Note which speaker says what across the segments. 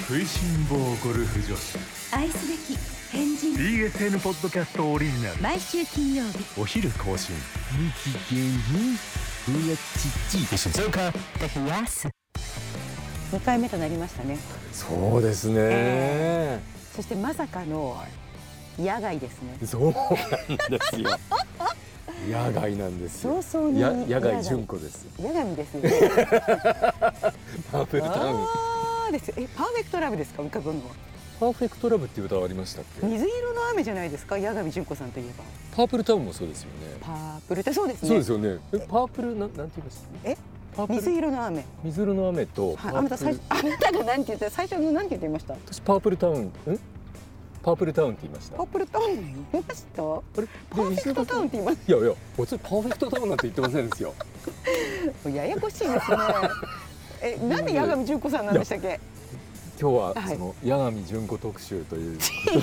Speaker 1: 食いしん坊ゴルフ女子。
Speaker 2: 愛すべき変人。
Speaker 1: BSN ポッドキャストオリジナル。
Speaker 2: 毎週金曜日。
Speaker 1: お昼更新。
Speaker 3: 日芸にふわちち
Speaker 1: 一緒にか
Speaker 2: やす。2回目となりましたね。
Speaker 3: そうですね、
Speaker 2: えそしてまさかの野外ですね。
Speaker 3: そうなんですよ。野外なんですよ。
Speaker 2: 早々に
Speaker 3: や野外
Speaker 2: 野外。
Speaker 3: 純子です
Speaker 2: 野外ですよ。ね
Speaker 3: パーフェクトラブ
Speaker 2: あーです。よえパーフェクトラブですか？浮かぶのは。
Speaker 3: パーフェクトラブっていう歌はありましたっけ？
Speaker 2: 水色の雨じゃないですか？矢上純子さんといえば。
Speaker 3: パープルタウンもそうですよね。
Speaker 2: パープルってそうですね。
Speaker 3: そうですよね。えパープルなんなんて言いました？
Speaker 2: え？水色の雨。
Speaker 3: 水色の雨と
Speaker 2: あなた最初あなたが何て言って最初の何て言ってました？
Speaker 3: 私パープルタウンん？パープルタウンって言いました。
Speaker 2: パープルタウン言いました？
Speaker 3: あれ？
Speaker 2: パーフェクトタウンって言いまし
Speaker 3: いやいや私パーフェクトタウンなんて言ってませんですよ。
Speaker 2: たややこしいですねえなんで矢上純子さんなんでしたっけ？
Speaker 3: 今日は
Speaker 2: はい。
Speaker 3: その八神純子特集という。
Speaker 2: 違い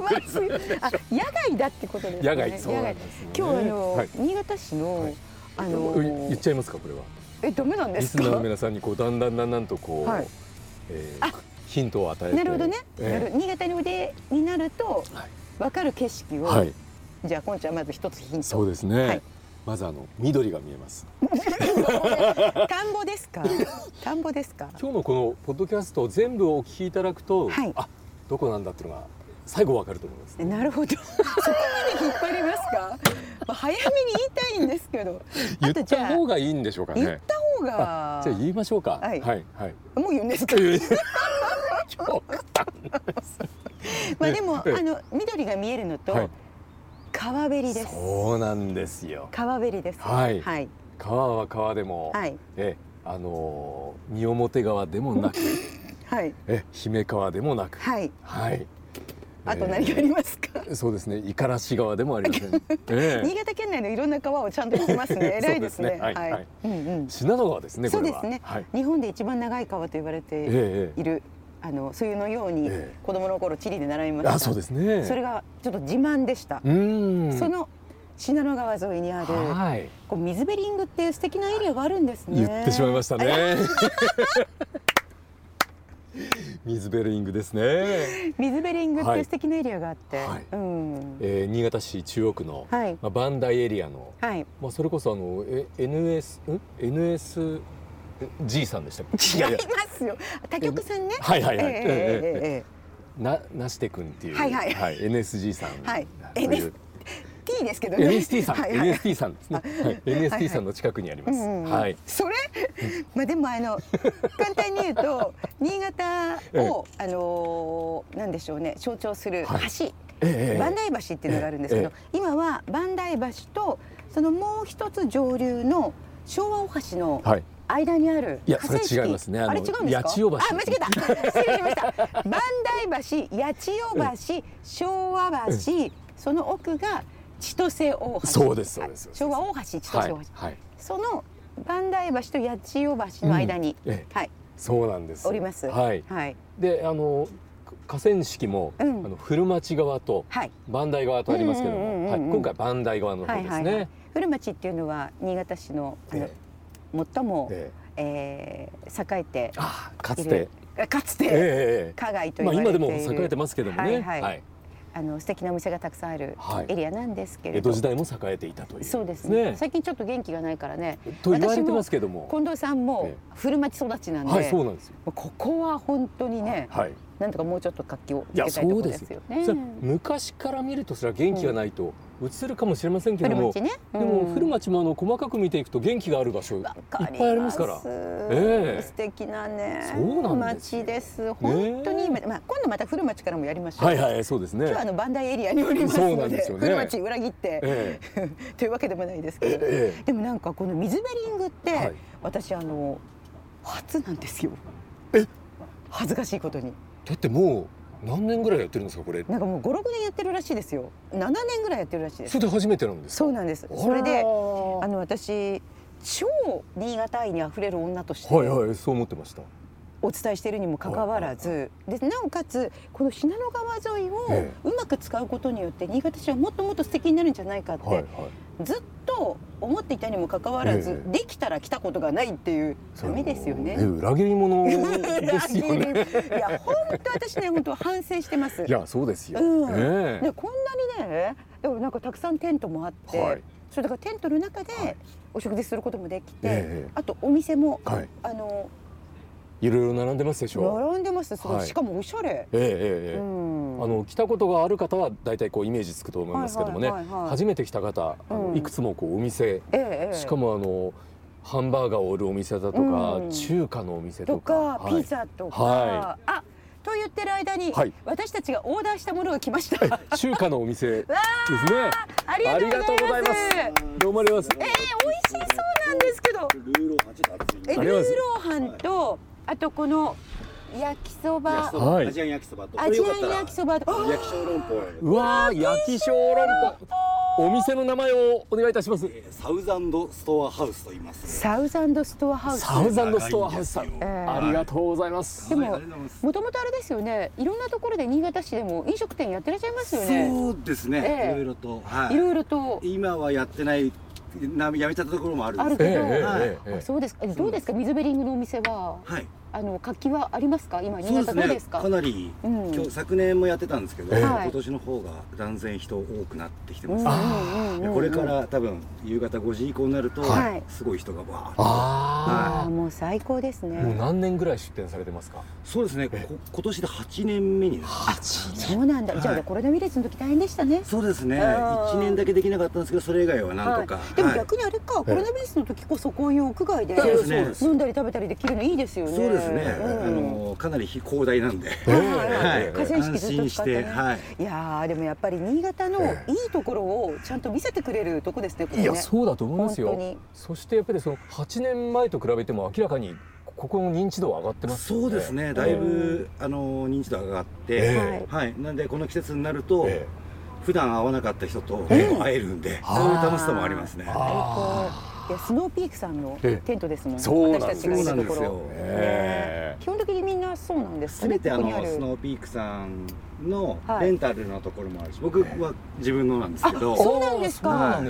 Speaker 2: ますあ野外だってことですね。
Speaker 3: 野外そうなんですよね
Speaker 2: 今日あの、
Speaker 3: はい。
Speaker 2: 新潟市の、
Speaker 3: はい。
Speaker 2: あの
Speaker 3: 言っちゃいますかこれは。
Speaker 2: えダメなんですか？
Speaker 3: リスナーの皆さんにこうだんだんだんだんとこう、
Speaker 2: はい。
Speaker 3: えー
Speaker 2: あ
Speaker 3: ヒントを与えて。
Speaker 2: なるほどね、
Speaker 3: ええ。
Speaker 2: なる新潟にお出になると
Speaker 3: はい。
Speaker 2: 分かる景色を、
Speaker 3: はい。
Speaker 2: じゃあこんちゃんまず一つヒント。
Speaker 3: そうですね、
Speaker 2: はい
Speaker 3: まずあの緑が見えます。
Speaker 2: 田んぼですか？田んぼですか？
Speaker 3: 今日のこのポッドキャストを全部お聞きいただくと、
Speaker 2: はい。
Speaker 3: あどこなんだっていうのが最後わかると思います、
Speaker 2: なるほど。そこまで引っ張りますか？まあ早めに言いたいんですけど。
Speaker 3: 言った方がいいんでしょうかね。
Speaker 2: 言った方が。
Speaker 3: じゃあ言いましょうか。
Speaker 2: はい。
Speaker 3: はい、はい、
Speaker 2: もう言うんですか？まあでも、
Speaker 3: ええ
Speaker 2: あの緑が見えるのと、
Speaker 3: はい
Speaker 2: 川べりです。
Speaker 3: そうなんですよ。
Speaker 2: 川べりです。
Speaker 3: はい。
Speaker 2: はい、
Speaker 3: 川は川でも、
Speaker 2: はい。
Speaker 3: えあのー三表川でもなく
Speaker 2: はい。
Speaker 3: え姫川でもなく。
Speaker 2: はい。
Speaker 3: はい。
Speaker 2: あと何がありますか、
Speaker 3: そうですね。五十嵐川でもありません、え
Speaker 2: 新潟県内のいろんな川をちゃんと聞きますね。偉いですね。
Speaker 3: すね。はいはい。
Speaker 2: うんうん。
Speaker 3: 信濃川ですね
Speaker 2: そうですね、
Speaker 3: はい。
Speaker 2: 日本で一番長い川と言われ
Speaker 3: え
Speaker 2: て
Speaker 3: ええ。
Speaker 2: いる、あのそういうのように、
Speaker 3: ええ。
Speaker 2: 子供の頃地理で習いま
Speaker 3: え
Speaker 2: した。
Speaker 3: あそうですね。
Speaker 2: それがちょっと自慢でした、
Speaker 3: うーん。
Speaker 2: その信濃川沿いにある
Speaker 3: はい。
Speaker 2: こう水ベリングっていう素敵なエリアがあるんですね。
Speaker 3: 言ってしまいました
Speaker 2: あ
Speaker 3: ね 水ベリングですね、
Speaker 2: 水ベリングっていう素敵なエリアがあって、
Speaker 3: はい。
Speaker 2: うん。
Speaker 3: えー、新潟市中央区の、
Speaker 2: はい。
Speaker 3: まあ、バンダイエリアの、
Speaker 2: はい。
Speaker 3: まあ、それこそあのえ NS ん？NSG さんでした
Speaker 2: 違いますよ。他局さんね。
Speaker 3: はいはいはい、
Speaker 2: ええええええ
Speaker 3: ななしてくんっていう、
Speaker 2: はいはい。
Speaker 3: NSG さん、
Speaker 2: はい。
Speaker 3: そう。いう
Speaker 2: T ですけどね。
Speaker 3: NST さん、
Speaker 2: はいはい。
Speaker 3: NST さんですね、はい、NST さんの近くにあります。
Speaker 2: うんうん
Speaker 3: はい、
Speaker 2: それ？まあでもあの簡単に言うと 新潟を、あのーなんでしょうね。象徴する
Speaker 3: はい。
Speaker 2: 橋、
Speaker 3: ええ
Speaker 2: 万代橋っていうのがあるんですけど、
Speaker 3: え
Speaker 2: 今は万代橋とそのもう一つ上流の昭和大橋の
Speaker 3: はい、
Speaker 2: 間にある
Speaker 3: いやそれ違いますね。あ
Speaker 2: れ違うんですか？
Speaker 3: 八千代橋。
Speaker 2: あ間違えた。失礼しました。万代橋八千代橋昭和橋その奥が千歳大橋。
Speaker 3: そうですそうです
Speaker 2: はい。昭和大橋千歳
Speaker 3: はい
Speaker 2: 大橋、、
Speaker 3: はい、
Speaker 2: その万代橋と八千代橋の間に、
Speaker 3: ええ、
Speaker 2: はい。
Speaker 3: そうなんです。
Speaker 2: おります。
Speaker 3: はい、
Speaker 2: はい。
Speaker 3: で、あの河川敷も、
Speaker 2: うん。
Speaker 3: あの古町側と
Speaker 2: はい。
Speaker 3: 磐梯側とありますけども、はい、今回磐梯側の方
Speaker 2: はい
Speaker 3: ですね。
Speaker 2: 古町っていうのは新潟市のあの、
Speaker 3: え
Speaker 2: 最も、
Speaker 3: え
Speaker 2: え。ー栄えて
Speaker 3: ああ、かつて、
Speaker 2: あかつて、加害と
Speaker 3: まあ
Speaker 2: 言われている、
Speaker 3: 今でも栄えてますけどもね。
Speaker 2: はいはい。
Speaker 3: はい、
Speaker 2: あの素敵なお店がたくさんある
Speaker 3: はい。
Speaker 2: エリアなんですけれど、
Speaker 3: 江戸時代も栄えていたという。
Speaker 2: そうですね。最近ちょっと元気がないからね。
Speaker 3: と言われてますけども。
Speaker 2: 近藤さんも
Speaker 3: え
Speaker 2: 古町育ちなんで、
Speaker 3: はい、そうなんです
Speaker 2: ここは本当にね、
Speaker 3: はい。
Speaker 2: なんとかもうちょっと活気をつけたいところ
Speaker 3: で
Speaker 2: ですすよね。
Speaker 3: 昔から見るとそれは元気がないと映るかもしれませんけども、
Speaker 2: 古町ね。
Speaker 3: でも
Speaker 2: うん。
Speaker 3: 古町もあの細かく見ていくと元気がある場所。いっ
Speaker 2: わ
Speaker 3: ぱいありますから。ええ。
Speaker 2: 素敵なね
Speaker 3: そうなんですよ。
Speaker 2: 町です。本当に今、まあ今度また古町からもやりましょう。
Speaker 3: はいはいそうですね。
Speaker 2: 今日はあのバンダイエリアにおります
Speaker 3: そうな
Speaker 2: ので
Speaker 3: んですよね。
Speaker 2: 古町裏切って、
Speaker 3: え
Speaker 2: というわけでもないですけど、
Speaker 3: ええ。
Speaker 2: でもなんかこの水ベリングって、
Speaker 3: はい。
Speaker 2: 私あの初なんですよ。
Speaker 3: え？
Speaker 2: 恥ずかしいことに。
Speaker 3: だってもう何年ぐらいやってるんですかこれ？
Speaker 2: なんかもう56年やってるらしいですよ。7年ぐらいやってるらしいです。
Speaker 3: それで初めてなんですか？
Speaker 2: そうなんです。それであ
Speaker 3: あ
Speaker 2: の私超新潟愛にあふれる女として
Speaker 3: はいはいそう思ってました
Speaker 2: お伝えしているにもかかわらず、でなおかつこの信濃川沿いを
Speaker 3: え
Speaker 2: うまく使うことによって新潟市はもっともっと素敵になるんじゃないかって、
Speaker 3: はいはい。
Speaker 2: ずっとと思っていたにもかかわらず、
Speaker 3: ええ。
Speaker 2: できたら来たことがないっていうダメですよね。
Speaker 3: え。裏切り者 ですよね。
Speaker 2: いや本当私ね本当反省してます。
Speaker 3: いやそうですよ。
Speaker 2: うん。
Speaker 3: ね
Speaker 2: ねこんなにねでもなんかたくさんテントもあって、
Speaker 3: はい。
Speaker 2: それだからテントの中で
Speaker 3: はい。
Speaker 2: お食事することもできて、
Speaker 3: ええ。
Speaker 2: あとお店も、
Speaker 3: はい。
Speaker 2: あの
Speaker 3: いろいろ並んでますでしょ。
Speaker 2: 並んでますすごい、
Speaker 3: はい。
Speaker 2: しかもおしゃれ。
Speaker 3: ええええええ。
Speaker 2: うん。
Speaker 3: あの来たことがある方は大体こうイメージつくと思いますけどもね、
Speaker 2: はいはいはいはい。
Speaker 3: 初めて来た方、あの
Speaker 2: うん。
Speaker 3: いくつもこうお店、
Speaker 2: ええええ。
Speaker 3: しかもあのハンバーガーを売るお店だとか、
Speaker 2: うん。
Speaker 3: 中華のお店と
Speaker 2: とか、
Speaker 3: か、はい。
Speaker 2: ピザとか、
Speaker 3: は
Speaker 2: あと言ってる間に、
Speaker 3: はい。
Speaker 2: 私たちがオーダーしたものが来ました。
Speaker 3: 中華のお店ですね。
Speaker 2: ありがとうございます。
Speaker 3: ありがとうございます。どうもありがとうございます。
Speaker 2: えー、美味しそうなんですけど、
Speaker 4: ルーローハンと
Speaker 3: あと
Speaker 2: この焼きそば。
Speaker 3: はい。
Speaker 4: アジアン焼きそばと。
Speaker 2: アジアン焼きそばと。
Speaker 4: ば焼き小籠包。
Speaker 3: うわー焼き小籠包。お店の名前をお願いいたします。
Speaker 4: えーサウザンドストアハウスと言います。
Speaker 2: サウザンドストアハウス。
Speaker 3: サウザンドストアハウスさん、ありがとうございます。
Speaker 2: でももともとあれですよね。いろんなところで新潟市でも飲食店やってらっしゃいますよね。
Speaker 4: そうですね、
Speaker 2: ええ。
Speaker 4: いろいろと、はい。
Speaker 2: いろいろと。
Speaker 4: 今はやってないなやめちゃったところもあるんです。
Speaker 2: あるけど、あそうです。かどうですか？水ベリングのお店は
Speaker 4: はい。
Speaker 2: あの活気はありますか？今新潟
Speaker 4: そうですね。
Speaker 2: どうですか？
Speaker 4: かなり、
Speaker 2: うん。
Speaker 4: 今日昨年もやってたんですけど、
Speaker 3: ええ。
Speaker 4: 今年の方が断然人多くなってきてます、
Speaker 2: うんうんうんうん
Speaker 4: でこれから多分夕方5時以降になると、
Speaker 2: はい。
Speaker 4: すごい人がわーっと
Speaker 3: あ
Speaker 2: ああもう最高です
Speaker 3: あ、もう
Speaker 2: ね
Speaker 3: 何年ぐらい出店されてますか？
Speaker 4: そうですね、こ今年で8年目になります。
Speaker 2: そうなんだ、じゃあ
Speaker 4: はい
Speaker 2: コロナウイルスの時大変でしたね。
Speaker 4: そうですね。
Speaker 2: あー
Speaker 4: 1年だけできなかったんですけどそれ以外はなんとか、
Speaker 2: はい、でも
Speaker 4: はい。
Speaker 2: 逆にあれか、コロナウイルスの時こそこういう屋外で飲んだり食べたりできるのいいですよね。
Speaker 4: そうですね、
Speaker 2: うん。
Speaker 4: あのかなり広大なんで、
Speaker 2: 河川敷ずっと使って、ね、
Speaker 4: 安心してはい。
Speaker 2: いやーでもやっぱり新潟のい
Speaker 3: え。
Speaker 2: いところをちゃんと見せてくれるとこですねここね。
Speaker 3: いやそうだと思いますよ。
Speaker 2: 本当に。
Speaker 3: そしてやっぱりその8年前と比べても明らかにここの認知度は上がってますよね。
Speaker 4: そうですね。だいぶ、あの認知度上がって、
Speaker 3: え
Speaker 4: はい。なんでこの季節になると、
Speaker 3: え
Speaker 4: 普段会わなかった人と会えるんで、そういう楽しさもありますね
Speaker 3: あ
Speaker 2: 最高いやスノーピークさんの
Speaker 3: ええ。
Speaker 2: テントですもん
Speaker 3: そうなんです
Speaker 2: 私たちがいるところ。
Speaker 4: そうなんですよ。
Speaker 3: え
Speaker 2: 基本的にみんなそうなんです
Speaker 4: 全てあの
Speaker 2: ここにある。
Speaker 4: スノーピークさんの
Speaker 2: はい。
Speaker 4: レンタルのところもあるし、僕は自分のなんですけど、
Speaker 2: そうなんですか。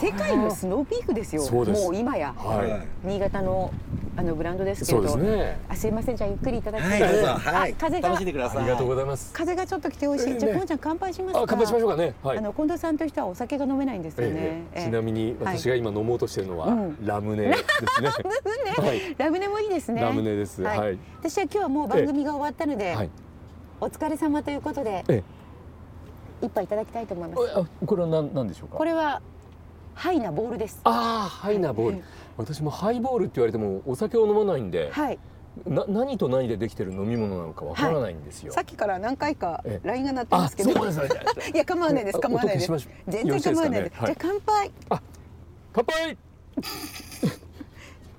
Speaker 2: 世界のスノーピークですよ。
Speaker 3: す。
Speaker 2: もう今や。
Speaker 3: はい。
Speaker 2: 新潟のあのブランドですけ
Speaker 3: そう
Speaker 2: れど
Speaker 3: ですね。
Speaker 2: あすいません。じゃあゆっくりいただきます、
Speaker 4: はい
Speaker 2: 風が
Speaker 4: 楽しんでください。
Speaker 3: ありがとうございます。
Speaker 2: 風がちょっと来て美味しい、
Speaker 3: ええね。
Speaker 2: じゃあこんちゃん乾杯しますか。
Speaker 3: あ乾杯しましょうかね。はい。
Speaker 2: あの近藤さんという人はお酒が飲めないんですよね、
Speaker 3: ええ
Speaker 2: ええ。
Speaker 3: ちなみに私が今飲もうとしてるのは
Speaker 2: うん
Speaker 3: ラムネですね。はい。
Speaker 2: ラムネもいいですね。
Speaker 3: ラムネです。
Speaker 2: はい。
Speaker 3: はい。
Speaker 2: 私は今日はもう番組が終わったので、
Speaker 3: はい。
Speaker 2: お疲れ様ということで
Speaker 3: え
Speaker 2: 一杯いただきたいと思います。
Speaker 3: あこれは何何でしょうか？
Speaker 2: これはハイなボールです。
Speaker 3: ああハイなボール、
Speaker 2: うん
Speaker 3: 私もハイボールって言われてもお酒を飲まないんで、
Speaker 2: はい。
Speaker 3: な何と何でできてる飲み物なのかわからないんですよ、
Speaker 2: さっきから何回か
Speaker 3: ええ。
Speaker 2: LINE が鳴ってま
Speaker 3: あ
Speaker 2: すけど。
Speaker 3: ね。
Speaker 2: いや構わないです。
Speaker 3: あ
Speaker 2: 構わないです。全然構わないです、
Speaker 3: ねはい
Speaker 2: じゃあ乾杯
Speaker 3: 乾杯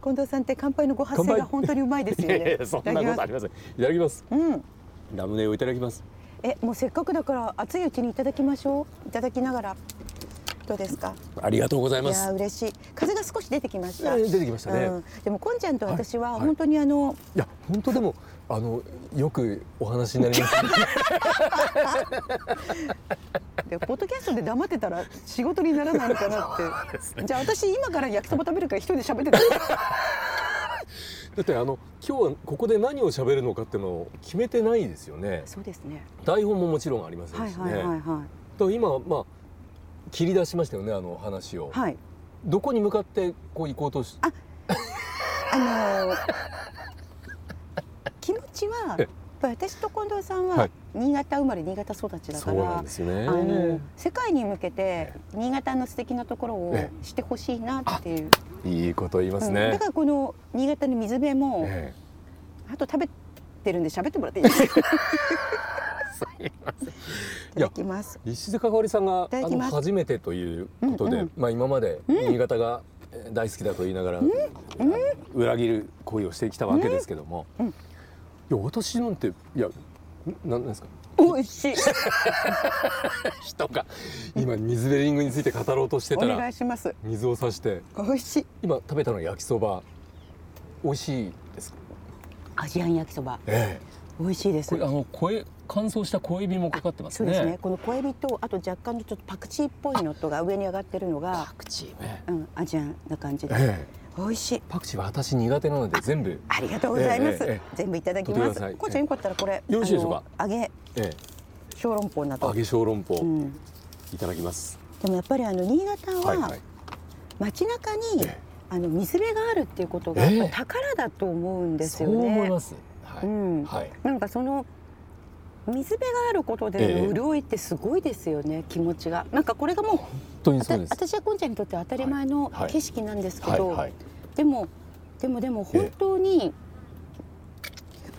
Speaker 2: 近藤さんって乾杯のご発声が本当にうまいですよね
Speaker 3: やそんなことありませんいただきます
Speaker 2: うん
Speaker 3: ラムネをいただきます
Speaker 2: えもうせっかくだから熱いうちにいただきましょういただきながらどうですか？
Speaker 3: ありがとうござい
Speaker 2: い
Speaker 3: ます。
Speaker 2: やー嬉しい。風が少し出てきました、
Speaker 3: えー出てきましたね。
Speaker 2: うん、でもこんちゃんと私は
Speaker 3: はい。
Speaker 2: 本当にあの、
Speaker 3: いや本当でもあのよくお話になります。
Speaker 2: でポッドキャストで黙ってたら仕事にならないのかなって、じゃあ私今から焼きそば食べるから一人で喋ってた。
Speaker 3: だってあの今日はここで何を喋るのかっていうのを決めてないですよね。
Speaker 2: そうですね。
Speaker 3: 台本ももちろんありませんしね、
Speaker 2: はいはいはいは
Speaker 3: と今まあ切り出しましたよねあの話を、
Speaker 2: いはい。
Speaker 3: どこに向かってこう行こうとし
Speaker 2: あのー気持ちは や
Speaker 3: え。
Speaker 2: っぱり私と近藤さんは
Speaker 3: はい。
Speaker 2: 新潟生まれ新潟育ちだから
Speaker 3: んですよね。
Speaker 2: あの世界に向けて新潟の素敵なところを
Speaker 3: え
Speaker 2: 知ってほしいなっていう、
Speaker 3: いいこと言います
Speaker 2: うんだ
Speaker 3: ね
Speaker 2: か、らこの新潟の水辺も、
Speaker 3: え。
Speaker 2: あと食べてるんで喋ってもらっていいですか？いただきます。
Speaker 3: え石塚かおりさんがあの初めてということで、
Speaker 2: うんうん
Speaker 3: まあ今まで新潟がえー大好きだと言いながら、あの裏切る行為をしてきたわけですけども、
Speaker 2: うん。
Speaker 3: いや私なんていやななんですか？
Speaker 2: 美味しい。
Speaker 3: 人が今水ベリングについて語ろうとして
Speaker 2: お
Speaker 3: たら
Speaker 2: 願いします。
Speaker 3: 水を差して
Speaker 2: 美味しい。
Speaker 3: 今食べたのは焼きそば。美味しいですか？
Speaker 2: アジアン焼きそば。
Speaker 3: ええ。
Speaker 2: 美味しいです。
Speaker 3: これあの声乾燥した小エビもかかってますね。
Speaker 2: そうですね。この小エビとあと若干のちょっとパクチーっぽいのとが上に上がってるのが
Speaker 3: パクチーね。
Speaker 2: うんアジアンな感じで、
Speaker 3: ええ。
Speaker 2: 美味しい。
Speaker 3: パクチーは私苦手なので全部。
Speaker 2: ありがとうございます、
Speaker 3: ええええ
Speaker 2: 全部いただきます。こうちゃんよかったらこれ
Speaker 3: よろしいでしょうか
Speaker 2: 揚げ。
Speaker 3: え
Speaker 2: 小籠包など。
Speaker 3: え揚げ小籠包。
Speaker 2: うん。
Speaker 3: いただきます、
Speaker 2: でもやっぱりあの新潟は
Speaker 3: はいはい。
Speaker 2: 街中に、
Speaker 3: ええ。
Speaker 2: あの水辺があるっていうことが宝だと思うんです
Speaker 3: そう
Speaker 2: よね。
Speaker 3: 思います。はい、
Speaker 2: うん。
Speaker 3: はい。
Speaker 2: なんかその水辺があることで潤いってすごいですよね、気持ちが。なんかこれがもう
Speaker 3: 本当にそうです。
Speaker 2: 私はこんちゃんにとって当たり前の
Speaker 3: はい。はい。
Speaker 2: 景色なんですけど、
Speaker 3: はいはい。
Speaker 2: でもでもでも本当に、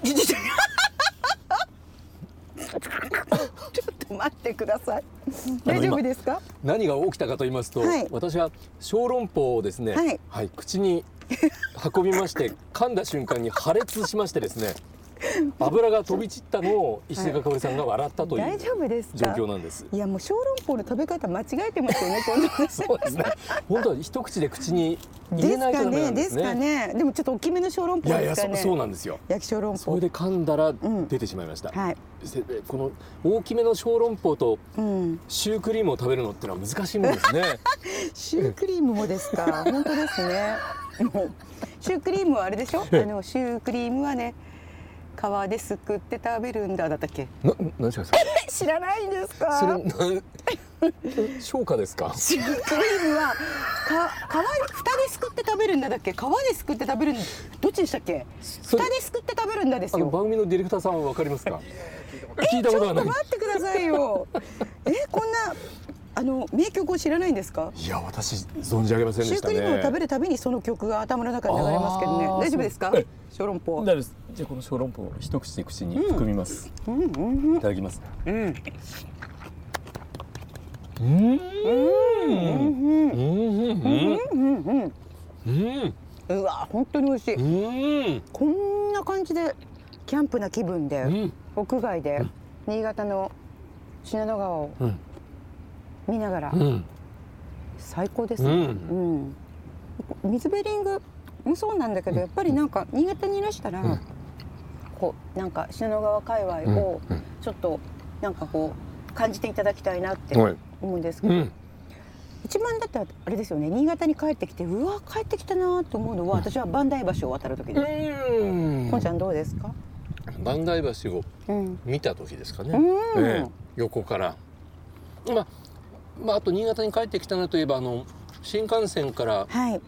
Speaker 2: ちょっと待ってください。大丈夫ですか？
Speaker 3: 何が起きたかと言いますと、
Speaker 2: はい。
Speaker 3: 私は小籠包をですね、
Speaker 2: はい
Speaker 3: 口に運びまして噛んだ瞬間に破裂しましてですね油が飛び散ったのを石塚かおりさんが笑ったという
Speaker 2: 大丈夫です
Speaker 3: 状
Speaker 2: か？
Speaker 3: 況なんです。
Speaker 2: いやもう小籠包の食べ方間違えてますよね。
Speaker 3: そうですね。本当は一口で口に入れないとダメな
Speaker 2: ねです
Speaker 3: んですね。
Speaker 2: かね。でもちょっと大きめの小籠
Speaker 3: いやいやそ
Speaker 2: 包ですかね。
Speaker 3: そうなんですよ。
Speaker 2: 焼き小籠包。
Speaker 3: それで噛んだら
Speaker 2: ん
Speaker 3: 出てしまいました。
Speaker 2: はい。
Speaker 3: せこの大きめの小籠包と
Speaker 2: うん。
Speaker 3: シュークリームを食べるのってのは難しいもんですね。
Speaker 2: シュークリームもですか？本当ですね。もうシュークリームはあれでしょ？あ
Speaker 3: ええ
Speaker 2: のシュークリームはね。皮ですくって食べるんだだったっけ？
Speaker 3: な何ですか
Speaker 2: 知らないんですか？
Speaker 3: それなん消化ですか？
Speaker 2: シュークリームはか皮蓋ですくって食べるんだだっけ？皮ですくって食べるんどっちでしたっけ？蓋ですくって食べるんだですよ。
Speaker 3: あの番組のディレクターさんはわかりますか？聞いた
Speaker 2: ちょっ。
Speaker 3: と
Speaker 2: 待ってくださいよ。えこんなあの名曲を知らないんですか？
Speaker 3: いや私存じ上げません
Speaker 2: シュー
Speaker 3: でしたね。
Speaker 2: クリームを食べるたびにその曲が頭の中に流れますけどね。大丈夫ですか？小籠包。
Speaker 3: 大丈夫です。じゃあこの小籠包を一口で口に含みます。
Speaker 2: うんうん。
Speaker 3: いただきます。
Speaker 2: うん。うん。
Speaker 3: うーん。
Speaker 2: うん
Speaker 3: うんうん。
Speaker 2: うん。うん
Speaker 3: うん
Speaker 2: うわ本当に美味しい。
Speaker 3: うん。
Speaker 2: こんな感じでキャンプな気分で
Speaker 3: うん。
Speaker 2: 屋外で新潟の信濃川を
Speaker 3: うん
Speaker 2: 見ながら。
Speaker 3: うん。
Speaker 2: 最高です
Speaker 3: う
Speaker 2: ね。うん。ん。水ベリングもそうなんだけどやっぱりなんか新潟にいらしたらこうなんか信濃川界隈をちょっとなんかこう感じていただきたいなって
Speaker 3: はい。
Speaker 2: 思うんですけど、
Speaker 3: うん。
Speaker 2: 一番だってあれですよね。新潟に帰ってきてうわ帰ってきたなと思うのは私は磐梯橋を渡る時です。
Speaker 3: うん。
Speaker 2: こんちゃんどうですか？
Speaker 3: 磐梯橋を
Speaker 2: うん。
Speaker 3: 見た時ですかね、横から。まあまああと新潟に帰ってきたなといえばあの新幹線から
Speaker 2: はい。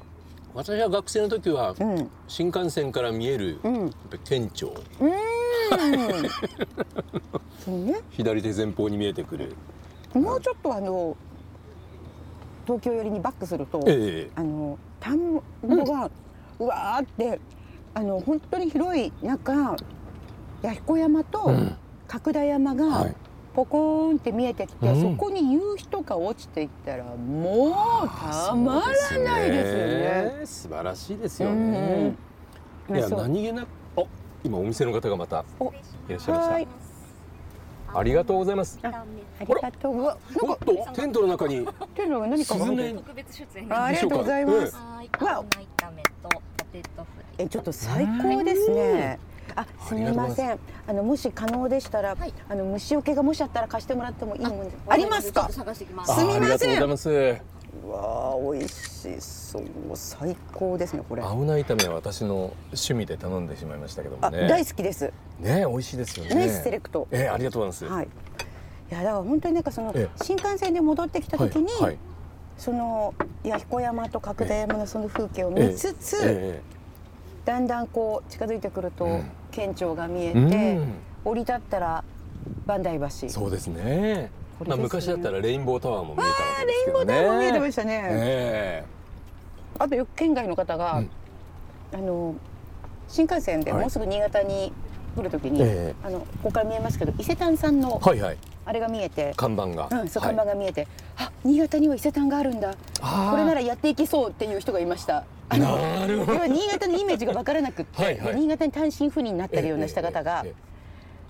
Speaker 3: 私は学生の時は
Speaker 2: うん。うん。
Speaker 3: 新幹線から見える
Speaker 2: うん。
Speaker 3: やっぱり県庁
Speaker 2: そうね。
Speaker 3: 左手前方に見えてくる
Speaker 2: もうちょっとあの東京寄りにバックすると、
Speaker 3: ええ
Speaker 2: あの田んぼがうわーってあの本当に広い中弥彦山と
Speaker 3: うん
Speaker 2: 角田山が、
Speaker 3: はい
Speaker 2: ポコーンって見えてきて、
Speaker 3: うん。
Speaker 2: そこに夕日とか落ちていったらもうたまらないですよね。
Speaker 3: ね。素晴らしいですよね、いや
Speaker 2: うんそう。
Speaker 3: 何気なくあ今お店の方がまた
Speaker 2: お。
Speaker 3: いらっしゃいました。
Speaker 2: はい。
Speaker 3: ありがとうございます。
Speaker 2: あありがとう。なんか。
Speaker 3: おっとテントの中に
Speaker 2: 手の上何かが入ってる
Speaker 3: スズメ
Speaker 5: 特別出演
Speaker 2: あありがとうございます。
Speaker 5: はい、
Speaker 2: わ。えちょっと最高ですね。あすみません。あのもし可能でしたら、
Speaker 5: はい
Speaker 2: あの虫除けがもしあったら貸してもらってもいいもんです。ありますか？
Speaker 5: ちょっと。探してきます。
Speaker 2: すみません
Speaker 3: あありがとうございます
Speaker 2: うわあ美味しそう最高ですねこれ。
Speaker 3: 青菜炒めは私の趣味で頼んでしまいましたけども
Speaker 2: あ
Speaker 3: ね
Speaker 2: 大好きです。
Speaker 3: ね美味しいですよね
Speaker 2: ナイスセレクト。
Speaker 3: ええありがとうございます
Speaker 2: はい。いやだから本当になんかその
Speaker 3: え
Speaker 2: 新幹線で戻ってきた時に、
Speaker 3: はいはい
Speaker 2: その弥彦山と角田山のその風景を見つつ、
Speaker 3: え
Speaker 2: だんだんこう近づいてくると、
Speaker 3: うん。
Speaker 2: 県庁が見え
Speaker 3: え
Speaker 2: て、
Speaker 3: うん。
Speaker 2: 降り立ったら磐梯橋。
Speaker 3: そうですね。
Speaker 2: ですね。
Speaker 3: まあ昔だったらレインボータワーも見えたわけですけどね。
Speaker 2: レインボータワーも見えてましたね。
Speaker 3: え
Speaker 2: あとよく県外の方が、
Speaker 3: うん。
Speaker 2: あの新幹線で
Speaker 3: はい
Speaker 2: もうすぐ新潟に来る時に、
Speaker 3: ええ。
Speaker 2: あのここから見えますけど伊勢丹さんの
Speaker 3: はいはい。
Speaker 2: あれが見えて、
Speaker 3: 看板が。
Speaker 2: うん、そう
Speaker 3: はい。
Speaker 2: 看板が見えて、あ新潟には伊勢丹があるんだ。これならやっていけそうっていう人がいました。あの
Speaker 3: なるほど。
Speaker 2: 新潟のイメージが分からなくって
Speaker 3: はい
Speaker 2: 新潟に単身赴任になったようなした方が
Speaker 3: ええええ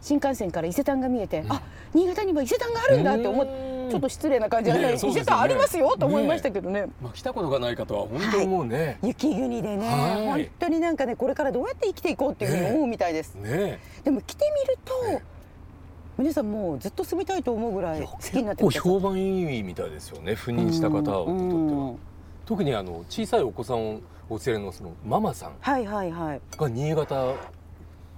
Speaker 2: 新幹線から伊勢丹が見えて、あ新潟には伊勢丹があるんだって思っ
Speaker 3: うー。
Speaker 2: ちょっと失礼な感じじゃない
Speaker 3: いやいやそうですよね。
Speaker 2: 伊勢丹ありますよと思いましたけどね。
Speaker 3: まあ来たことがない方は本当にもうね、
Speaker 2: 雪国でね
Speaker 3: はい。
Speaker 2: 本当になんかねこれからどうやって生きていこうっていうふうに思うみたいです、
Speaker 3: ね。
Speaker 2: でも来てみると皆さんもうずっと住みたいと思うぐらい好きになって
Speaker 3: 結構
Speaker 2: くださ
Speaker 3: 評判いいみたいですよね。赴任した方にとって
Speaker 2: うん。
Speaker 3: は特にあの小さいお子さんをお連れのそのママさん
Speaker 2: はいはいはい。
Speaker 3: が新潟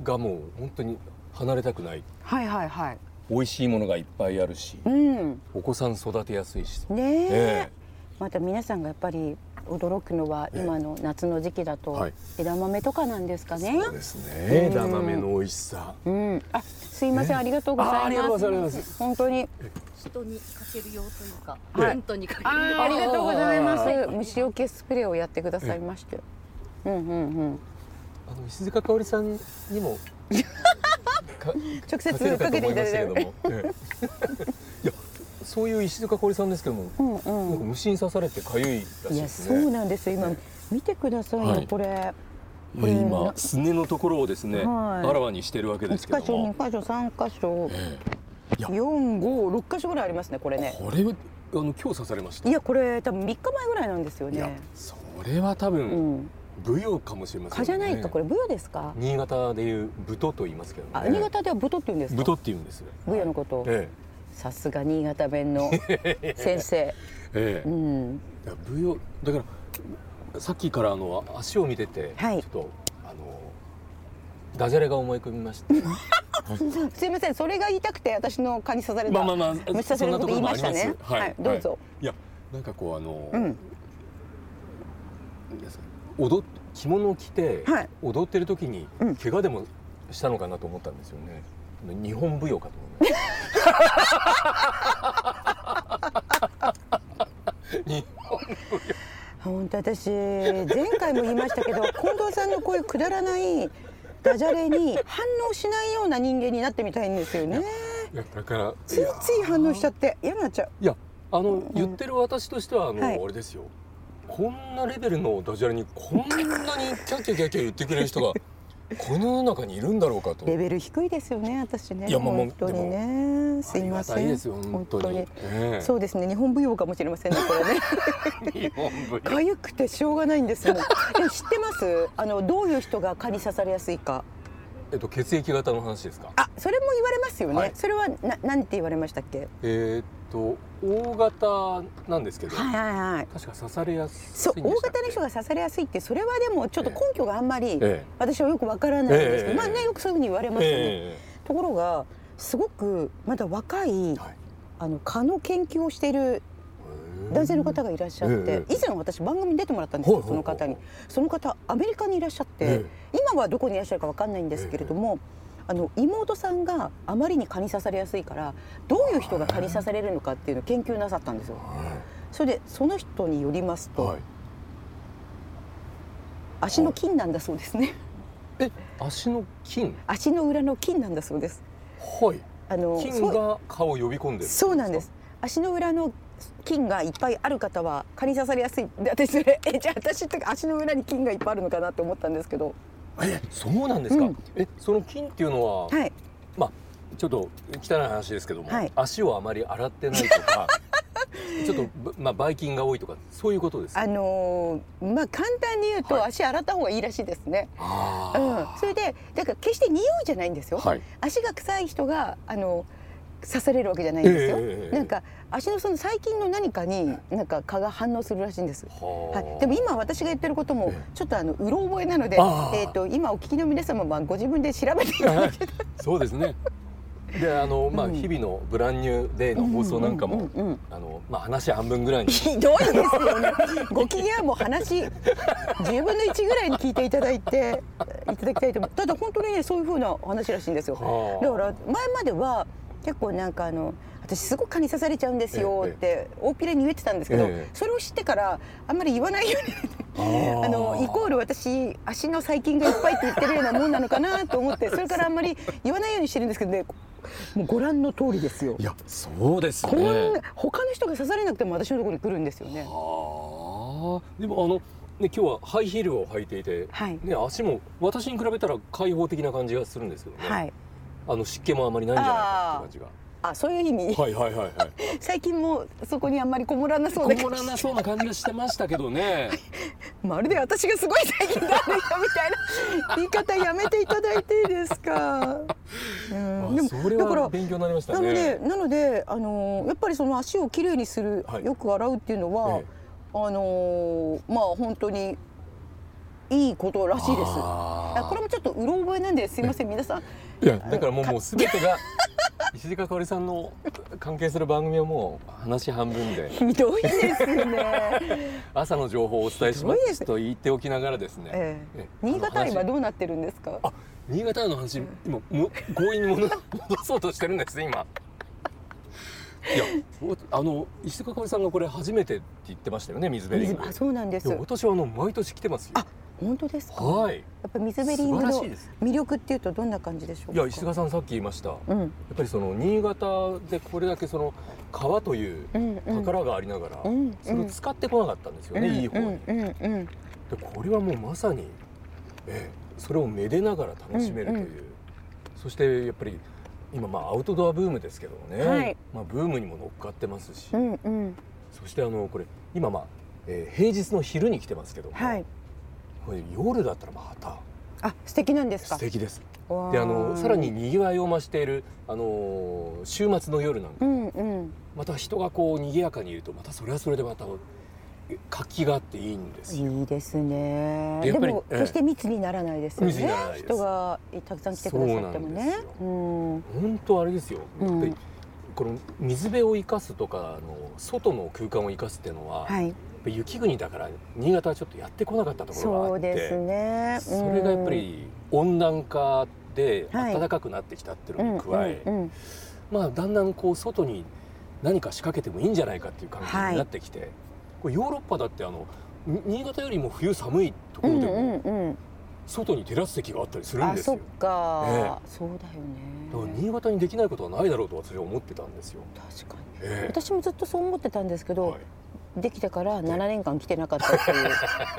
Speaker 3: がもう本当に離れたくない。
Speaker 2: はいはいはい。
Speaker 3: 美味しいものがいっぱいあるし
Speaker 2: うん。
Speaker 3: お子さん育てやすいし。
Speaker 2: ねえ。
Speaker 3: え
Speaker 2: また皆さんがやっぱり驚くのは
Speaker 3: ええ。
Speaker 2: 今の夏の時期だと
Speaker 3: はい。
Speaker 2: 枝豆とかなんですかね。
Speaker 3: そうですね。枝豆の美味しさ。
Speaker 2: うん、あ、すいません、
Speaker 3: ね。
Speaker 2: ありがとうございます。
Speaker 3: あありがとうございます。
Speaker 2: 本当に、
Speaker 5: 人にかける用というか、
Speaker 2: はい
Speaker 5: テントにかける
Speaker 2: あ
Speaker 5: 用。
Speaker 2: ありがとうございます。
Speaker 3: あ。
Speaker 2: 虫除けスプレーをやってくださいまして。うんうんうん。
Speaker 3: あの石塚香織さんにもか
Speaker 2: 直接
Speaker 3: かけ
Speaker 2: ていただいて。
Speaker 3: いやそういう石塚香織さんですけども、
Speaker 2: うん
Speaker 3: なんか
Speaker 2: うん。
Speaker 3: 虫に刺されて痒いらしいですね。
Speaker 2: そうなんですよ。今見てくださいよ、
Speaker 3: はい
Speaker 2: これ。
Speaker 3: いや今すねのところをですね、
Speaker 2: はい
Speaker 3: あらわにしてるわけです
Speaker 2: 一箇所、
Speaker 3: けども
Speaker 2: 二、箇所、三箇所、
Speaker 3: えいや
Speaker 2: 四、五、六箇所ぐらいありますね。これね。
Speaker 3: これはあの今日刺されました。
Speaker 2: いや、これ多分三日前ぐらいなんですよ
Speaker 3: いや
Speaker 2: ね。
Speaker 3: それは多
Speaker 2: う
Speaker 3: 分
Speaker 2: ん。
Speaker 3: 舞踊かもしれませんね。
Speaker 2: 蚊じゃないか、これブヨですか？
Speaker 3: 新潟でいう舞踏と言いますけどね。
Speaker 2: あ、新潟ではブトって言うんですか？
Speaker 3: 舞踏って言うんです。
Speaker 2: ブヨのこと。
Speaker 3: え
Speaker 2: さすが新潟弁の 先生。
Speaker 3: えええ
Speaker 2: うん。
Speaker 3: 舞踊だからさっきからあの足を見てて、
Speaker 2: はい
Speaker 3: ちょっとあのダジャレが思い込みました。
Speaker 2: すいません、それが言いたくて私の蚊に刺された。
Speaker 3: まあまあまあ
Speaker 2: 虫刺されること言いましたね
Speaker 3: そんなところもあります
Speaker 2: はいどうぞ
Speaker 3: いやなんかこうあの、
Speaker 2: うん
Speaker 3: 踊っ着物を着て、
Speaker 2: はい
Speaker 3: 踊ってる時に
Speaker 2: うん
Speaker 3: 怪我でもしたのかなと思ったんですよね。日本舞踊かと思いました。日本
Speaker 2: 本当私前回も言いましたけど近藤さんのこういうくだらないダジャレに反応しないような人間になってみたいんですよね。
Speaker 3: いやだから
Speaker 2: ついつい反応しちゃって嫌になっちゃう。
Speaker 3: いやあの、
Speaker 2: ん
Speaker 3: 言ってる私としてはあの、
Speaker 2: はい
Speaker 3: あれですよこんなレベルのダジャレにこんなにキャッキャキャッキャ言ってくれる人が この世の中にいるんだろうかと
Speaker 2: レベル低いですよね私ね。
Speaker 3: いやまあまあ
Speaker 2: 本当にねすいません。
Speaker 3: 本当に
Speaker 2: 本
Speaker 3: ええ
Speaker 2: そうですね日本舞踊かもしれませんねこれね。
Speaker 3: 日本舞踊
Speaker 2: 痒くてしょうがないんですよ。知ってます？あのどういう人が蚊に刺されやすいか。
Speaker 3: えっと血液型の話ですか？
Speaker 2: あ、それも言われますよね。
Speaker 3: はい
Speaker 2: それはななんて言われましたっけ？
Speaker 3: えーっと大型なんですけど、
Speaker 2: はいはいはい。
Speaker 3: 確か刺されやす
Speaker 2: そう大型の人が刺されやすいってそれはでもちょっと根拠があんまり
Speaker 3: え
Speaker 2: 私はよくわからないんですけど、
Speaker 3: ええ
Speaker 2: まあねよくそういうふうに言われ
Speaker 3: え
Speaker 2: ますよね。
Speaker 3: え
Speaker 2: ところがすごくまだ若い
Speaker 3: えはい
Speaker 2: あの蚊の研究をしている男性の方がいらっしゃって、
Speaker 3: ええ
Speaker 2: 以前私番組に出てもらったんですよ、その方に。その方アメリカにいらっしゃって、
Speaker 3: え
Speaker 2: 今はどこにいらっしゃるかわかんないんですけれども、あの妹さんがあまりに蚊に刺されやすいからどういう人が蚊に刺されるのかっていうのを研究なさったんですよ。それでその人によりますと、
Speaker 3: はい
Speaker 2: 足の筋なんだそうですね。
Speaker 3: え足の筋
Speaker 2: 足の裏の筋なんだそうです。
Speaker 3: はい
Speaker 2: あの
Speaker 3: 筋が顔を呼び込んでる
Speaker 2: そうなんです。足の裏の筋がいっぱいある方は蚊に刺されやすい。で私それ えじゃあ私って足の裏に筋がいっぱいあるのかなって思ったんですけど、
Speaker 3: えそうなんですか、
Speaker 2: うん。
Speaker 3: えその筋っていうのは、
Speaker 2: はい。
Speaker 3: まあちょっと汚い話ですけども、
Speaker 2: はい。
Speaker 3: 足をあまり洗ってないとか ちょっとばまあばい菌が多いとかそういうことですか？
Speaker 2: あのーまあ簡単に言うと、
Speaker 3: はい。
Speaker 2: 足洗った方がいいらしいですね。
Speaker 3: あ
Speaker 2: うん、それでだから決して匂いじゃないんですよ。
Speaker 3: はい。
Speaker 2: 足が臭い人があの刺されるわけじゃないんですよ。
Speaker 3: ええ
Speaker 2: なんか足のその細菌の何かになんか蚊が反応するらしいんです。
Speaker 3: は
Speaker 2: い、でも今私が言ってることも
Speaker 3: え
Speaker 2: ちょっとあのうろ覚えなので、えっ、と今お聞きの皆様はご自分で調べていただけたら
Speaker 3: そうですね。であのまあ、
Speaker 2: うん。
Speaker 3: 日々のブランニューデーの放送なんかも、あのまあ話半分ぐらいに
Speaker 2: ひどいですよね。ご機嫌はもう話10分の1ぐらいに聞いていただいていただきたいと思う。ただ本当にねそういう風な話らしいんですよ。
Speaker 3: はあ。
Speaker 2: だから前までは結構なんかあの私すごく蚊に刺されちゃうんですよって大っぴらに言ってたんですけど、
Speaker 3: ええ
Speaker 2: それを知ってからあんまり言わないように
Speaker 3: あ
Speaker 2: あのイコール私足の細菌がいっぱいって言ってるようなもんなのかなと思ってそれからあんまり言わないようにしてるんですけどねもうご覧の通りですよ
Speaker 3: い。やそうです
Speaker 2: こん他の人が刺されなくても私のところに来るんですよね。
Speaker 3: はあでもあのね今日はハイヒールを履いていて、
Speaker 2: はい
Speaker 3: ね足も私に比べたら開放的な感じがするんですけどね、
Speaker 2: はい。
Speaker 3: あの湿気もあまりないんじゃないかっていう感じが。
Speaker 2: あそういう意味、
Speaker 3: はいはいはいはい。
Speaker 2: 最近もうそこにあんまりこもらなそう
Speaker 3: こ
Speaker 2: な気が
Speaker 3: もらなそうな感じがしてましたけどね。
Speaker 2: まるで私がすごい最近だる人みたいな 言い方やめていただいていいですか。うん、でも
Speaker 3: あそれは勉強になりました
Speaker 2: なので
Speaker 3: ね
Speaker 2: なのであのーやっぱりその足をきれいにする、
Speaker 3: はい。
Speaker 2: よく洗うっていうのは、
Speaker 3: ええ。
Speaker 2: あのーまあ本当にいいことらしいです。これもちょっとうろ覚えなんですいません皆さん。
Speaker 3: いやだからもうもう全てが 石塚かおりさんの関係する番組はもう話半分で
Speaker 2: ひどいですね。
Speaker 3: 朝の情報をお伝えしま
Speaker 2: す
Speaker 3: すと言っておきながらですね、
Speaker 2: ええ
Speaker 3: え
Speaker 2: 新潟は今どうなってるんですか？
Speaker 3: あ新潟の話今も強引に戻戻そうとしてるんですね今いやおあの石塚かおりさんがこれ初めてって言ってましたよね水ベリン
Speaker 2: あそうなんです。
Speaker 3: 私はあの毎年来てますよ
Speaker 2: あ本当ですか？
Speaker 3: はい。
Speaker 2: やっぱ水ベリンの魅力っていうとどんな感じでしょうか？
Speaker 3: いや石塚さんさっき言いました。や
Speaker 2: うん。
Speaker 3: っぱりその新潟でこれだけその川という
Speaker 2: うんうん。
Speaker 3: 宝がありながら、
Speaker 2: うん
Speaker 3: それを使ってこなかったんですよね、いい方に、
Speaker 2: うんうんうん。
Speaker 3: でこれはもうまさに、ええ、それをめでながら楽しめるという、
Speaker 2: うんうん。
Speaker 3: そしてやっぱり今まあアウトドアブームですけどもね、
Speaker 2: はい。
Speaker 3: まあ、ブームにも乗っかってますし、
Speaker 2: うんうん。
Speaker 3: そしてあのこれ今まあ、えー平日の昼に来てますけども、
Speaker 2: はい。
Speaker 3: 夜だったらまた
Speaker 2: あ素敵なんですか？
Speaker 3: 素。敵です。であのさらににぎわいを増しているあの週末の夜なんか
Speaker 2: うんうん。
Speaker 3: また人がこう賑やかにいるとまたそれはそれでまた活気があっていいんですよ。
Speaker 2: いいですね。で
Speaker 3: でやっぱりええ
Speaker 2: も決して密にならないですよね。人がたくさん来てくださってもね。
Speaker 3: そうなんですよ
Speaker 2: うん。
Speaker 3: 本当あれですよ。
Speaker 2: うん
Speaker 3: この水辺を生かすとかあの外の空間を生かすっていうのは、
Speaker 2: はい。
Speaker 3: ぱり雪国だから新潟はちょっとやってこなかったところがあって、
Speaker 2: そうですね。
Speaker 3: それがやっぱり温暖化で
Speaker 2: はい
Speaker 3: 暖かくなってきたっていう
Speaker 2: うん
Speaker 3: のに加え、
Speaker 2: うんうん
Speaker 3: まあだんだんこう外に何か仕掛けてもいいんじゃないかっていう感じになってきて、これヨーロッパだってあのに新潟よりも冬寒いとこ
Speaker 2: うん
Speaker 3: ろでも。外にテラス席があったりするん
Speaker 2: あそっ
Speaker 3: ですよ。
Speaker 2: か、
Speaker 3: ええ
Speaker 2: そうだよ
Speaker 3: だから
Speaker 2: ね。
Speaker 3: 新潟にできないことはないだろうと私は思ってたんですよ。
Speaker 2: 確かに。
Speaker 3: ええ
Speaker 2: 私もずっとそう思ってたんですけど、
Speaker 3: はい
Speaker 2: できてから7年間来てなかったっていう。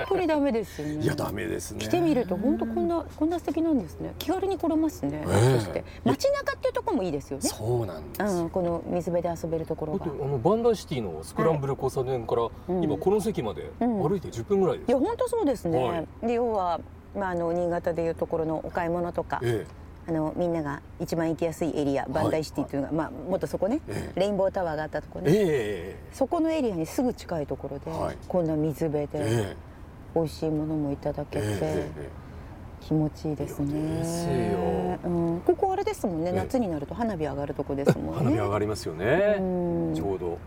Speaker 2: これダメですよね。
Speaker 3: いやダメですね。
Speaker 2: 来てみると本当こんなこんな素敵なんですね。気軽に来れますね。
Speaker 3: ええ
Speaker 2: そして街中っていうところもいいですよね。
Speaker 3: そうなんですよ。
Speaker 2: うん、この水辺で遊べるところが。
Speaker 3: あのバンダイシティのスクランブル交差点から、
Speaker 2: うん
Speaker 3: 今この席まで
Speaker 2: うん
Speaker 3: 歩いて10分ぐらいです。
Speaker 2: いや本当そうですね。
Speaker 3: はい
Speaker 2: で要はまああの新潟でいうところのお買い物とか、
Speaker 3: え
Speaker 2: あのみんなが一番行きやすいエリアバンダイシティっていうのが、まあもっとそこね、
Speaker 3: え
Speaker 2: レインボータワーがあったとこね。
Speaker 3: え
Speaker 2: そこのエリアにすぐ近いところで、
Speaker 3: はい。
Speaker 2: こんな水辺
Speaker 3: え
Speaker 2: で
Speaker 3: え
Speaker 2: 美味しいものもいただけて、
Speaker 3: えええ
Speaker 2: 気持ちいいですね。うん、ここあれですもんね、
Speaker 3: ええ。
Speaker 2: 夏になると花火上がるとこですもんね。
Speaker 3: 花火上がりますよね。
Speaker 2: うん。
Speaker 3: ちょうど。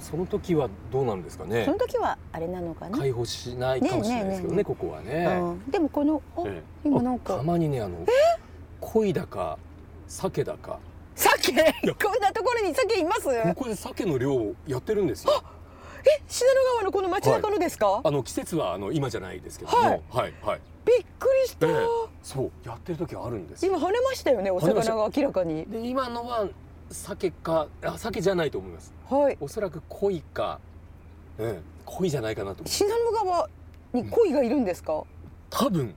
Speaker 3: その時はどうなんですかね。
Speaker 2: その。時はあれなのかな。
Speaker 3: 開放しないかもしれないですけどねここはね。
Speaker 2: うん、でもこの、今なんか。
Speaker 3: あたまにねあの鯉だか鮭だか。
Speaker 2: 鮭こんなところに鮭います？
Speaker 3: ここで鮭の漁をやってるんですよ。
Speaker 2: 信濃川のこの街中のですか、
Speaker 3: あの季節はあの今じゃないですけども、
Speaker 2: は
Speaker 3: はいいはい。
Speaker 2: びっくりした、
Speaker 3: ええ。そうやってる時はあるんですよ。
Speaker 2: 今跳ねましたよねお魚が明らかに。
Speaker 3: で今のは鮭かあ鮭じゃないと思います。
Speaker 2: はい。
Speaker 3: おそらく鯉か、うん、鯉じゃないかなと。
Speaker 2: 信濃川に鯉がいるんですか、
Speaker 3: 多分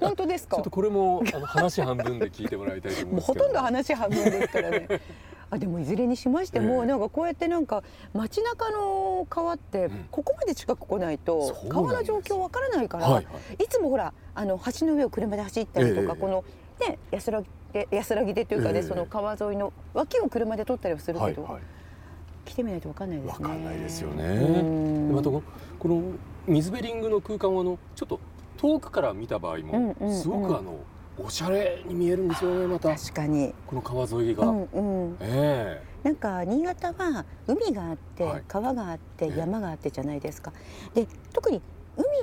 Speaker 2: 本当ですか？
Speaker 3: ちょっとこれもあの話半分で聞いてもらいたいと思うんです
Speaker 2: ほとんど話半分ですからね。あでもいずれにしましても、
Speaker 3: ええ。
Speaker 2: なんかこうやってなんか街中の川って
Speaker 3: うん。
Speaker 2: ここまで近く来ないと川の状況わからないから、
Speaker 3: はいはい。
Speaker 2: いつもほらあの橋の上を車で走ったりとか、
Speaker 3: ええ。
Speaker 2: このね安らぎで安らぎでというかね、
Speaker 3: ええ。
Speaker 2: その川沿いの脇を車で通ったりはするけど、
Speaker 3: はいはい。
Speaker 2: 来てみないとわかんないですね。
Speaker 3: わかんないですよね。またこのこの水ベリングの空間はあのちょっと遠くから見た場合も
Speaker 2: うんうんうん。
Speaker 3: すごくあのおしゃれに見えるんですよねまた。
Speaker 2: 確かに、
Speaker 3: この川沿いうが。
Speaker 2: んうん、
Speaker 3: え
Speaker 2: なんか新潟は海があって、
Speaker 3: はい。
Speaker 2: 川があって
Speaker 3: ええ。
Speaker 2: 山があってじゃないですか。で特に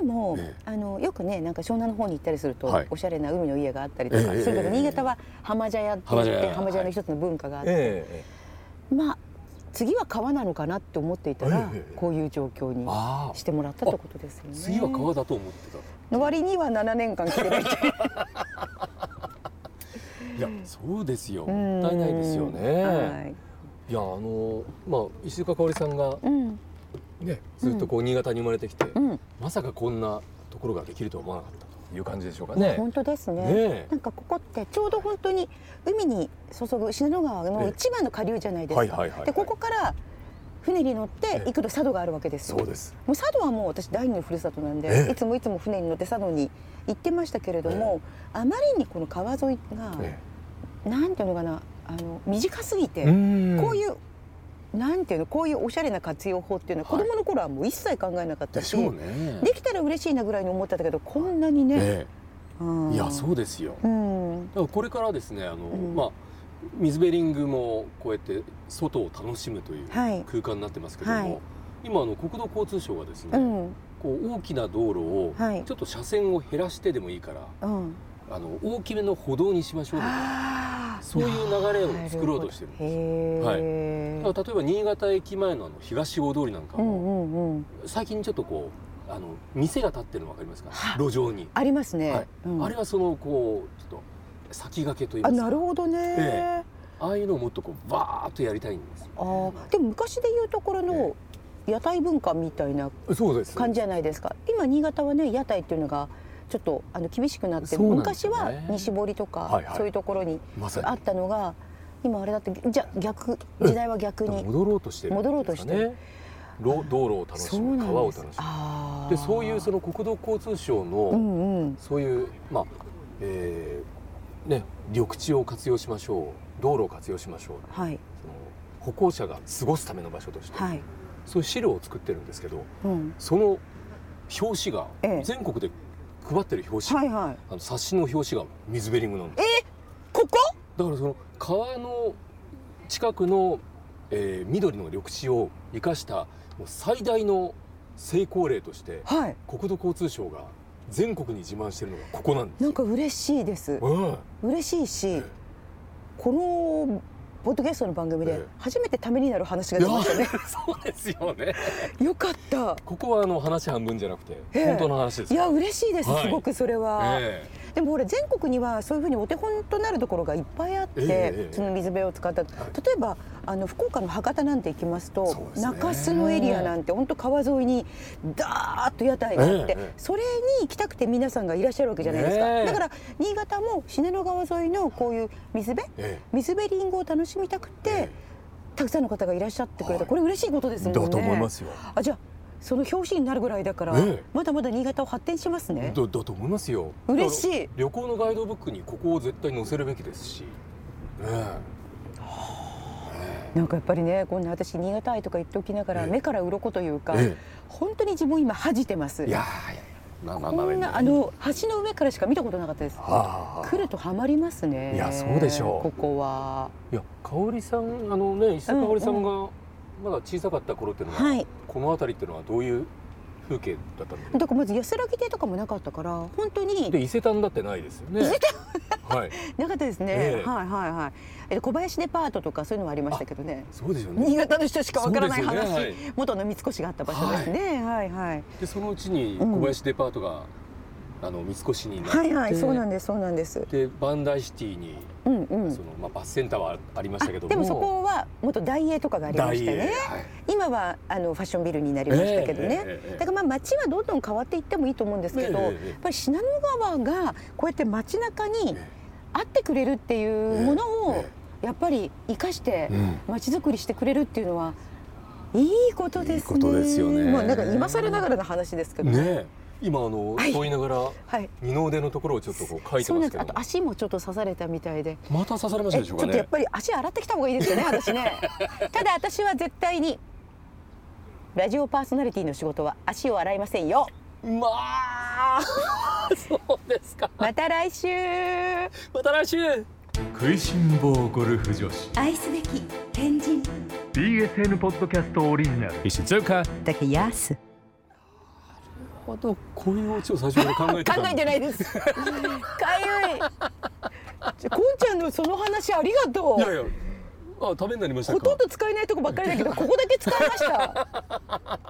Speaker 2: 海も、
Speaker 3: ええ。
Speaker 2: あのよくねなんか湘南の方に行ったりすると、
Speaker 3: はい。
Speaker 2: おしゃれな海の家があったりとか
Speaker 3: ええ
Speaker 2: するけど、
Speaker 3: ええ。
Speaker 2: 新潟は浜茶屋って言って
Speaker 3: 浜茶屋
Speaker 2: の一つの文化があって、
Speaker 3: ええ
Speaker 2: まあ次は川なのかなって思っていたら、
Speaker 3: ええ
Speaker 2: こういう状況にしてもらったってことですよね。
Speaker 3: 次は川だと思ってた。
Speaker 2: の割には7年間来てないっていう
Speaker 3: いやそうですよ。
Speaker 2: うん。
Speaker 3: もったいないですよね。
Speaker 2: はい。
Speaker 3: いやあのまあ石塚香織さんが
Speaker 2: うん。
Speaker 3: ねずっとこう新潟に生まれてきて、
Speaker 2: うん。
Speaker 3: まさかこんなところができるとは思わなかったいう感じでしょうかね。
Speaker 2: 本当ですね。
Speaker 3: ねえ。
Speaker 2: なんかここってちょうど本当に海に注ぐ信濃川の一番の下流じゃないですか、
Speaker 3: はいはいはいはい。
Speaker 2: でここから船に乗って行くと佐渡があるわけですよ。
Speaker 3: そうです。
Speaker 2: もう佐渡はもう私第二のふるさとなんで、
Speaker 3: ええ。
Speaker 2: いつもいつも船に乗って佐渡に行ってましたけれども、あまりにこの川沿いが、
Speaker 3: え
Speaker 2: なんていうのかなあの短すぎて、こういうなんていうのこういうおしゃれな活用法っていうのは子
Speaker 3: はい。
Speaker 2: 供の頃はもう一切考えなかったし、
Speaker 3: ね。
Speaker 2: できたら嬉しいなぐらいに思ってたけどこんなにね、
Speaker 3: いやそうですよ。
Speaker 2: うん。
Speaker 3: だからこれからですねあの、
Speaker 2: うん。
Speaker 3: まあ水ベリングもこうやって外を楽しむという
Speaker 2: はい。
Speaker 3: 空間になってますけども、
Speaker 2: はい。
Speaker 3: 今あの国土交通省がですね、
Speaker 2: うん。
Speaker 3: こう大きな道路を
Speaker 2: はい。
Speaker 3: ちょっと車線を減らしてでもいいから
Speaker 2: うん。
Speaker 3: あの大きめの歩道にしましょうみたいな
Speaker 2: あー。
Speaker 3: そういう流れを作ろうとしてるんです。
Speaker 2: へえ、
Speaker 3: だから例えば新潟駅前のあの東大通りなんか
Speaker 2: うん
Speaker 3: も、
Speaker 2: うんうん。
Speaker 3: 最近ちょっとこうあの店が建ってるの分かりますか？
Speaker 2: は
Speaker 3: 路上に、
Speaker 2: ありますね、
Speaker 3: はい。
Speaker 2: うん。
Speaker 3: あれはそのこうちょっと先駆けといいま
Speaker 2: あ
Speaker 3: すか。
Speaker 2: なるほどね、
Speaker 3: えああいうのをもっとこうバーッとやりたいんですよ。
Speaker 2: あー。でも昔でいうところの屋台文化みたいな感じじゃないですか。今新潟はね屋台っていうのがちょっとあの厳しくなって、
Speaker 3: そうなんです
Speaker 2: 昔は西堀とか、
Speaker 3: はいはい。
Speaker 2: そういうところにあったのが今あれだってじゃ逆時代は逆に。
Speaker 3: 戻ろうとしてる。ね
Speaker 2: 戻ろうとして
Speaker 3: 道路を楽しむ川を楽しむ。でそういうその国土交通省の、
Speaker 2: うんうん。
Speaker 3: そういうまあえーね緑地を活用しましょう。道路を活用しましょう。
Speaker 2: はい。
Speaker 3: その歩行者が過ごすための場所として、
Speaker 2: はい、
Speaker 3: そういう資料を作ってるんですけど
Speaker 2: うん、
Speaker 3: その表紙が
Speaker 2: ええ。
Speaker 3: 全国で配ってる表紙、
Speaker 2: はいはい。
Speaker 3: あの冊子の表紙が水ベリングなんです。
Speaker 2: ここ？
Speaker 3: だからその川の近くの、えー緑の緑地を生かしたもう最大の成功例として
Speaker 2: はい。
Speaker 3: 国土交通省が全国に自慢してるのがここなんです。よ。
Speaker 2: なんか嬉しいです。
Speaker 3: うん。
Speaker 2: 嬉しいしこのポッドキャストの番組で
Speaker 3: ええ。
Speaker 2: 初めてためになる話が出ましたね。
Speaker 3: そうですよね。
Speaker 2: よかった。
Speaker 3: ここはあの話半分じゃなくて、
Speaker 2: ええ。
Speaker 3: 本当の話ですよ。
Speaker 2: いや嬉しいです、
Speaker 3: はい。
Speaker 2: すごくそれは、
Speaker 3: え
Speaker 2: でもほら全国にはそういうふうにお手本となるところがいっぱいあって、
Speaker 3: ええええ。
Speaker 2: その水辺を使った。例えばあの福岡の博多なんて行きますと
Speaker 3: ね。
Speaker 2: 中洲のエリアなんて本当川沿いにダーッと屋台があって、それに行きたくて皆さんがいらっしゃるわけじゃないですか、だから新潟も信濃川沿いのこういう水辺
Speaker 3: え
Speaker 2: 水辺リンゴを楽しみたくて、
Speaker 3: え
Speaker 2: たくさんの方がいらっしゃってくれた、
Speaker 3: はい。
Speaker 2: これ嬉しいことですもんね。
Speaker 3: だと思いますよ。
Speaker 2: あじゃあその表紙になるぐらいだから、
Speaker 3: ええ。
Speaker 2: まだまだ新潟を発展しますね。
Speaker 3: だだと思いますよ。
Speaker 2: 嬉しい。
Speaker 3: 旅行のガイドブックにここを絶対載せるべきですし。ね
Speaker 2: なんかやっぱりねこんな私新潟愛とか言っておきながら、
Speaker 3: ええ。
Speaker 2: 目から鱗というか、
Speaker 3: え
Speaker 2: 本当に自分今恥じてます。
Speaker 3: えいやーいやまあまあまあ
Speaker 2: こんなあの橋の上からしか見たことなかったです。
Speaker 3: はあ
Speaker 2: 来るとハマりますね。
Speaker 3: いやそうでしょう。
Speaker 2: ここは。い
Speaker 3: や香織さんあのね石田香織さんがまだ小さかった頃っていうのは、
Speaker 2: はい。
Speaker 3: この辺りっていうのはどういう風景だったんですか。
Speaker 2: だからまず安らぎ亭とかもなかったから本当に
Speaker 3: で伊勢丹だってないですよね。伊勢丹はい。
Speaker 2: なかったですね、
Speaker 3: ええ。
Speaker 2: はいはいはい。え小林デパートとかそういうのもありましたけどね。
Speaker 3: そうですよね。
Speaker 2: 新潟の人しかわからない話、
Speaker 3: ねはい
Speaker 2: 元の三越があった場所ですね、はい、はい
Speaker 3: でそのうちに
Speaker 2: うん
Speaker 3: 小林デパートが、あの三越になって、
Speaker 2: はいはいそうなんですそうなんです。
Speaker 3: でバンダイシティに
Speaker 2: うんうん。
Speaker 3: そのまあバスセンターはありましたけども、
Speaker 2: あでもそこは元大英とかがありましたね。
Speaker 3: はい。
Speaker 2: 今はあのファッションビルになりましたけどね、
Speaker 3: ええええええ。
Speaker 2: だからまあ街はどんどん変わっていってもいいと思うんですけど、
Speaker 3: ええええ
Speaker 2: やっぱり信濃川がこうやって街中に
Speaker 3: え
Speaker 2: あってくれるっていうものを
Speaker 3: え
Speaker 2: やっぱり生かして
Speaker 3: うん。
Speaker 2: 街づくりしてくれるっていうのはいいことですね。
Speaker 3: いいことですよね。
Speaker 2: まあなんか今更ながらの話ですけど。
Speaker 3: ねえ今あの、
Speaker 2: はい
Speaker 3: そう言いながら
Speaker 2: はい。
Speaker 3: 二の腕のところをちょっとこう書いて
Speaker 2: そうなんです。
Speaker 3: ますけど
Speaker 2: あと足もちょっと刺されたみたいで。
Speaker 3: また刺されました
Speaker 2: えちょっ
Speaker 3: でしょうかね
Speaker 2: とやっぱり足洗ってきた方がいいですよね 私ね。ただ私は絶対にラジオパーソナリティの仕事は足を洗いませんよ。
Speaker 3: まあ そうですか
Speaker 2: また来週。
Speaker 3: また来週
Speaker 1: 食いしん坊ゴルフ女子
Speaker 5: 愛すべき天神
Speaker 1: BSN ポッドキャストオリジナル石塚
Speaker 2: だけやす。
Speaker 3: あとこういうオチを最初から考えてた
Speaker 2: 考えてないです。かゆい。こんちゃんのその話ありがとう。
Speaker 3: いやいやあためになりましたか
Speaker 2: ほとんど使えないとこばっかりだけどここだけ使いました